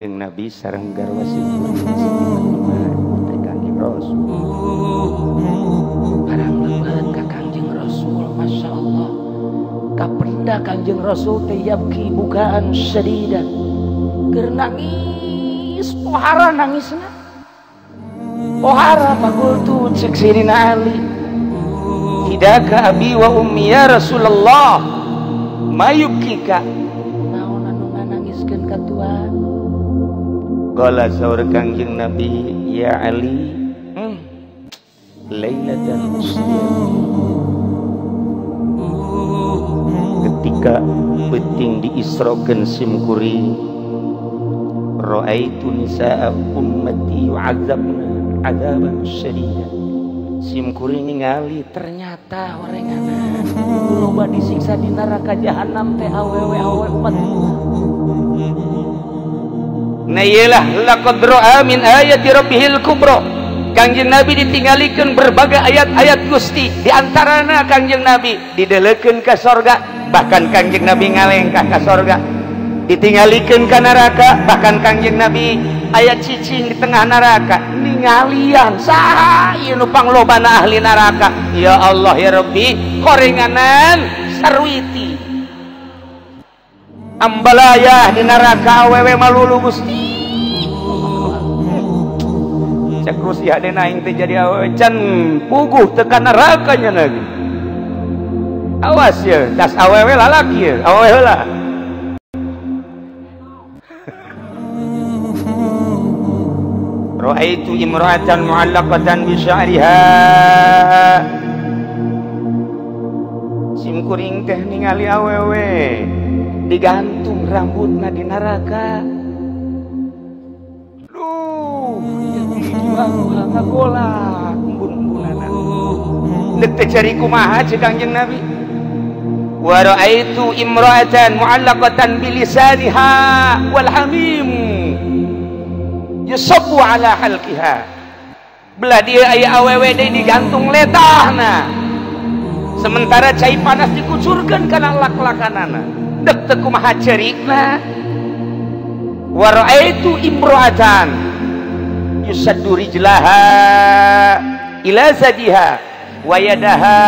yang Nabi sarang garwa kanjeng Rasul. Barang lebaran ka kanjeng Rasul Masya Allah. Kaprinda kanjeng Rasul teyabki bukaan sedidan ker nangis pohara nangisna pohara pagultun cek Sidina Ali Hidaka abi wa ummi ya Rasulullah. Mayukika. Naon anu nganangiskeun ka Qala sahur kangjeng Nabi ya Ali hmm. Lailatan ketika beting diisrokeun simkuring Ra'aitu nisa'a ummati yu'adzabna adzaban syadidan simkuring ningali ternyata orangana loba disiksa di neraka jahanam teh awewe awewe umat Nah iyalah laqad ra'a min ayati rabbihil kubra. Kangjeng Nabi ditingalikeun berbagai ayat-ayat Gusti. Di antarana Kangjeng Nabi didelekeun ka sorga bahkan Kangjeng Nabi ngalengkah ka sorga. Ditingalikeun ka neraka bahkan Kangjeng Nabi ayat cicing di tengah neraka. Ningalian saha ieu nu panglobana ahli neraka. Ya Allah ya Rabbi korenganan sarwiti ambalayah di neraka awewe malulu Gusti. Cek Rusia deh naing teh jadi awewe can puguh tekan nerakanya lagi. Awas ya das awewe lalaki ya. Awewe lah. Ra'aitu imra'atan mu'allaqatan bi sya'riha. Simkuring teh ningali awewe digantung rambutna di neraka. Nabi. Wa ala belah dia ayah awewe digantung letahna. Sementara cai panas dikucurkan karena lak-lakanana dek maha cerikna wa ra'aitu imra'atan. Yusaddu rijlaha ila zadiha wa yadaha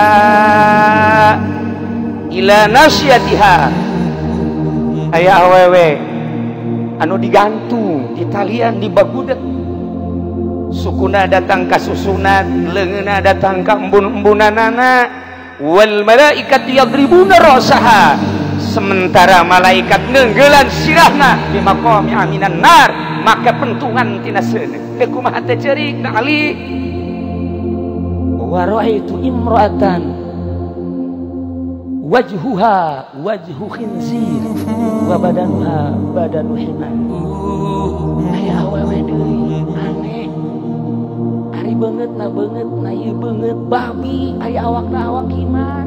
ila nasyatiha. Ayah awewe anu digantung di talian di bagudet sukuna datang ka susunan leungeuna datang ka embun-embunanana. Wal malaikat yadribuna rasaha sementara malaikat nenggelan sirahna di maqami aminan nar maka pentungan tina seuneu teu kumaha teh ceurik na ali. Wa raaitu imra'atan wajhuha wajhu khinzir wa badanuha badanu himar aya awewe deui aneh. Ari beungeut na beungeut na ieu beungeut babi aya awakna awak himar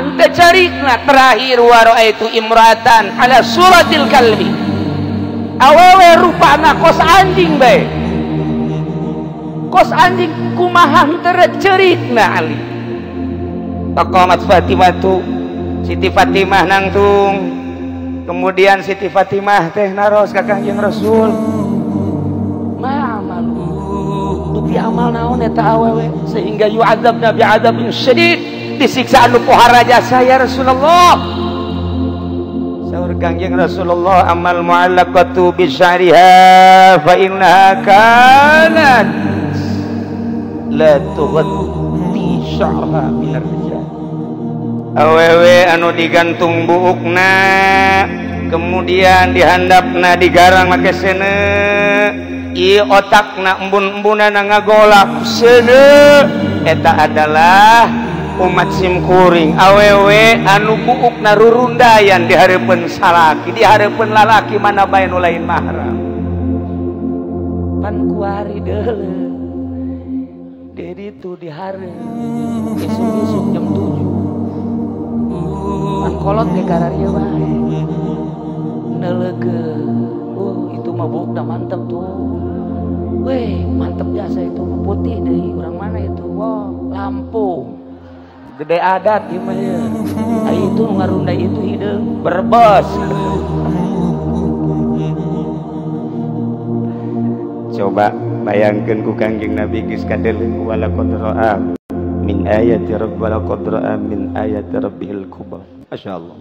teh carikna terakhir wa raaitu imratan ala suratil kalbi. Awewe rupana kos anjing bae kos anjing kumaha teu cerikna ali? Taqamat Fatimah tu Siti Fatimah nangtung. Kemudian Siti Fatimah teh naros ka Kangjeng Rasul. Ma dupi amal naon eta awewe? Sehingga yu'adzab nabi adzabin syadid disiksa anu pohara jasa ya Rasulullah. Sahur kangjeng Rasulullah amal mu'allaqatu bisyariha fa innaha kanat la tughatti sya'ra binar awewe anu digantung buukna kemudian dihandapna digarang make sene i otakna embun-embunan ngagolak sene. Eta adalah umat simkuring awewe anu buukna rurundayan di hareupeun salaki di hareupeun lalaki mana bae nu lain mahram. Pan kuari deuleu dedi tu di hari esuk-esuk jam 7 pan kolot ke kararia bae nelege oh itu mah bukna mantep tuh. Weh mantep jasa itu. Putih deh orang mana itu? Wow Lampung gede adat iya gimana iya. itu ngarunda itu hidup berbos. Coba bayangkan ku kanjeng nabi geus kadeleung wala qadra'a min ayati rabb wala qadra'a min ayati rabbil kubra. Masyaallah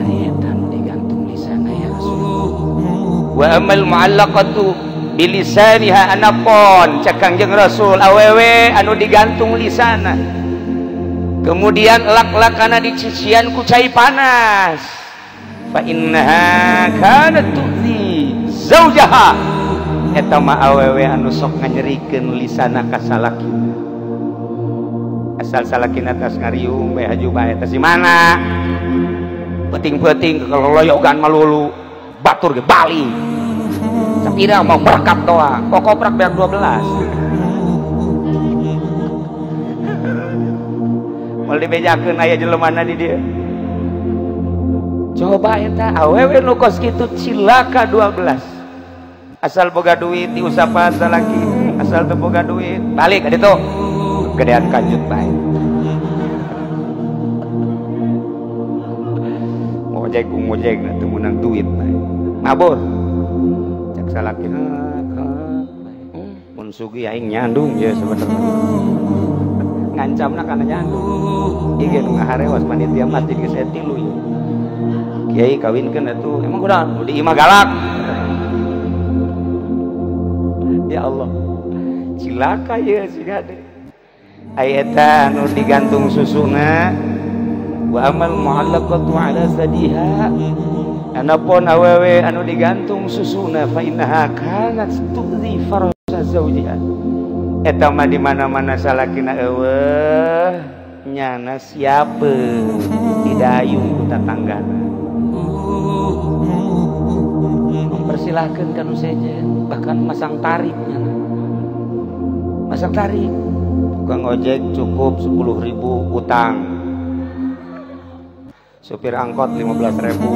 ayatan digantung di sana ya rasul. Wa amal mu'allaqatu bilisaniha anapon. Cek Kangjeng Rasul. Awewe anu digantung lisana. Kemudian lak-lak kana dicician ku cai panas. Fa innaha kanat tu'zi zaujaha eta mah awewe anu sok nganyerikeun lisana ka salaki. Asal salakina tas ngariung bae haju bae eta si mana? Peting-peting kalau loyogan malulu. Batur ge bali. Sapira mau berkat doa kokoprak biar 12 mau dibejakeun aya jelemana di dia? Coba eta awewe nu kos cilaka 12 asal boga duit diusapan salaki asal teu boga duit balik ka ditu gedean kanjut bae. Ngojek ngojek na teu meunang duit bae. Mabur salaki mun sugi aing nyandung ya sebenarnya. Ngancamna kana nyandung. Ieu nu ngaharewas panitia masjid geus aya tilu ya. Kiai kawinkeun atuh emang nu di imah galak? Ya Allah cilaka ya si gade ayata nu digantung susuna wa amal mu'allaqatu ala sadiha anapun awewe anu digantung susuna fa innaha kanat tuzi farasa zawjiha. Eta mah di mana-mana salakina eueuh nyana siapa didayung ku tatanggana mempersilahkan kanu sejen bahkan masang tarif nyana. Masang tarif tukang ojek cukup 10 ribu utang. Supir angkot 15 ribu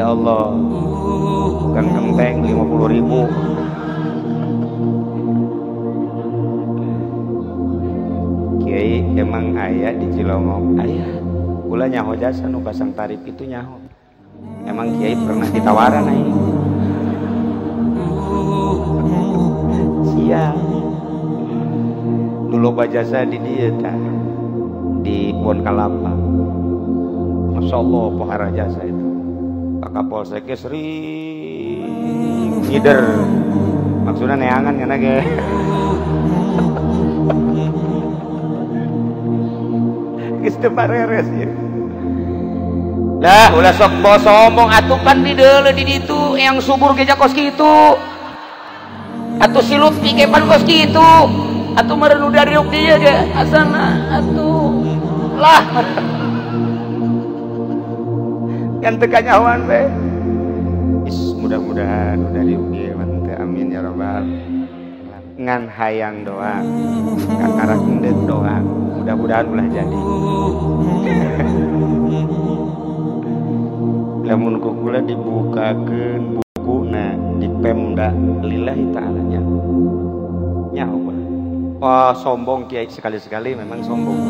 ya Allah. Tukang genteng 50 ribu. Kiai emang ayah di Cilongok? Ayah. Kula nyaho jasa nu pasang tarif itu nyaho. Emang Kiai pernah ditawaran ay siap dulu jasa di dia di Pon Kalapa. Masya Allah pohara jasa Pak Kapolseknya sering ngider. Maksudnya neangan kan ge? Geus teu pareres ya. Lah ulah sok bos sombong atuh kan di deule di ditu yang subur geja kos kitu. Atuh silut pikepan kos kitu. Atuh merenung dari dia ge. Asana atuh. Lah yang teka nyawan be. Is mudah-mudahan udah diugi mantep amin ya rabbal ngan hayang doang kakarak ndek doang. Mudah-mudahan ulah jadi. Lamun kukula dibukakeun bukuna di Pemda lillahi ta'ala nya nyaho Wah sombong kiai sekali-sekali memang sombong.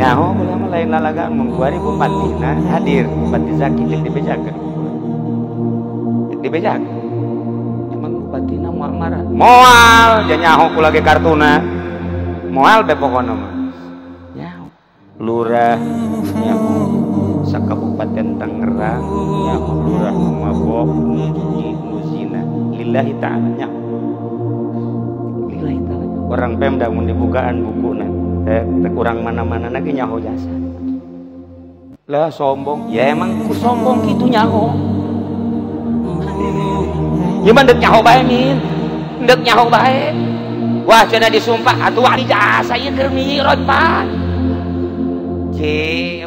Mah lain lalagaan mengkuari bupatina hadir. Bupati zaki cek dibejakeun cek dibejakeun emang bupatina moal marah. Moal! Jangan nyaho kula ge kartuna. Moal be pokona mah nyaho lurah nyaho sakabupaten Tangerang nyaho lurah mabok nu judi nu zina lillahi ta'ala nyaho lillahi ta'ala. Orang Pemda mun dibukaan bukuna eh, kurang mana-mana lagi nyaho jasa. Lah sombong. Ya emang ku sombong gitu nyaho. Gimana dek nyaho bae min. Dek nyaho bae. Wah cina disumpah. Atuh wali jasa ieu mirot pan ce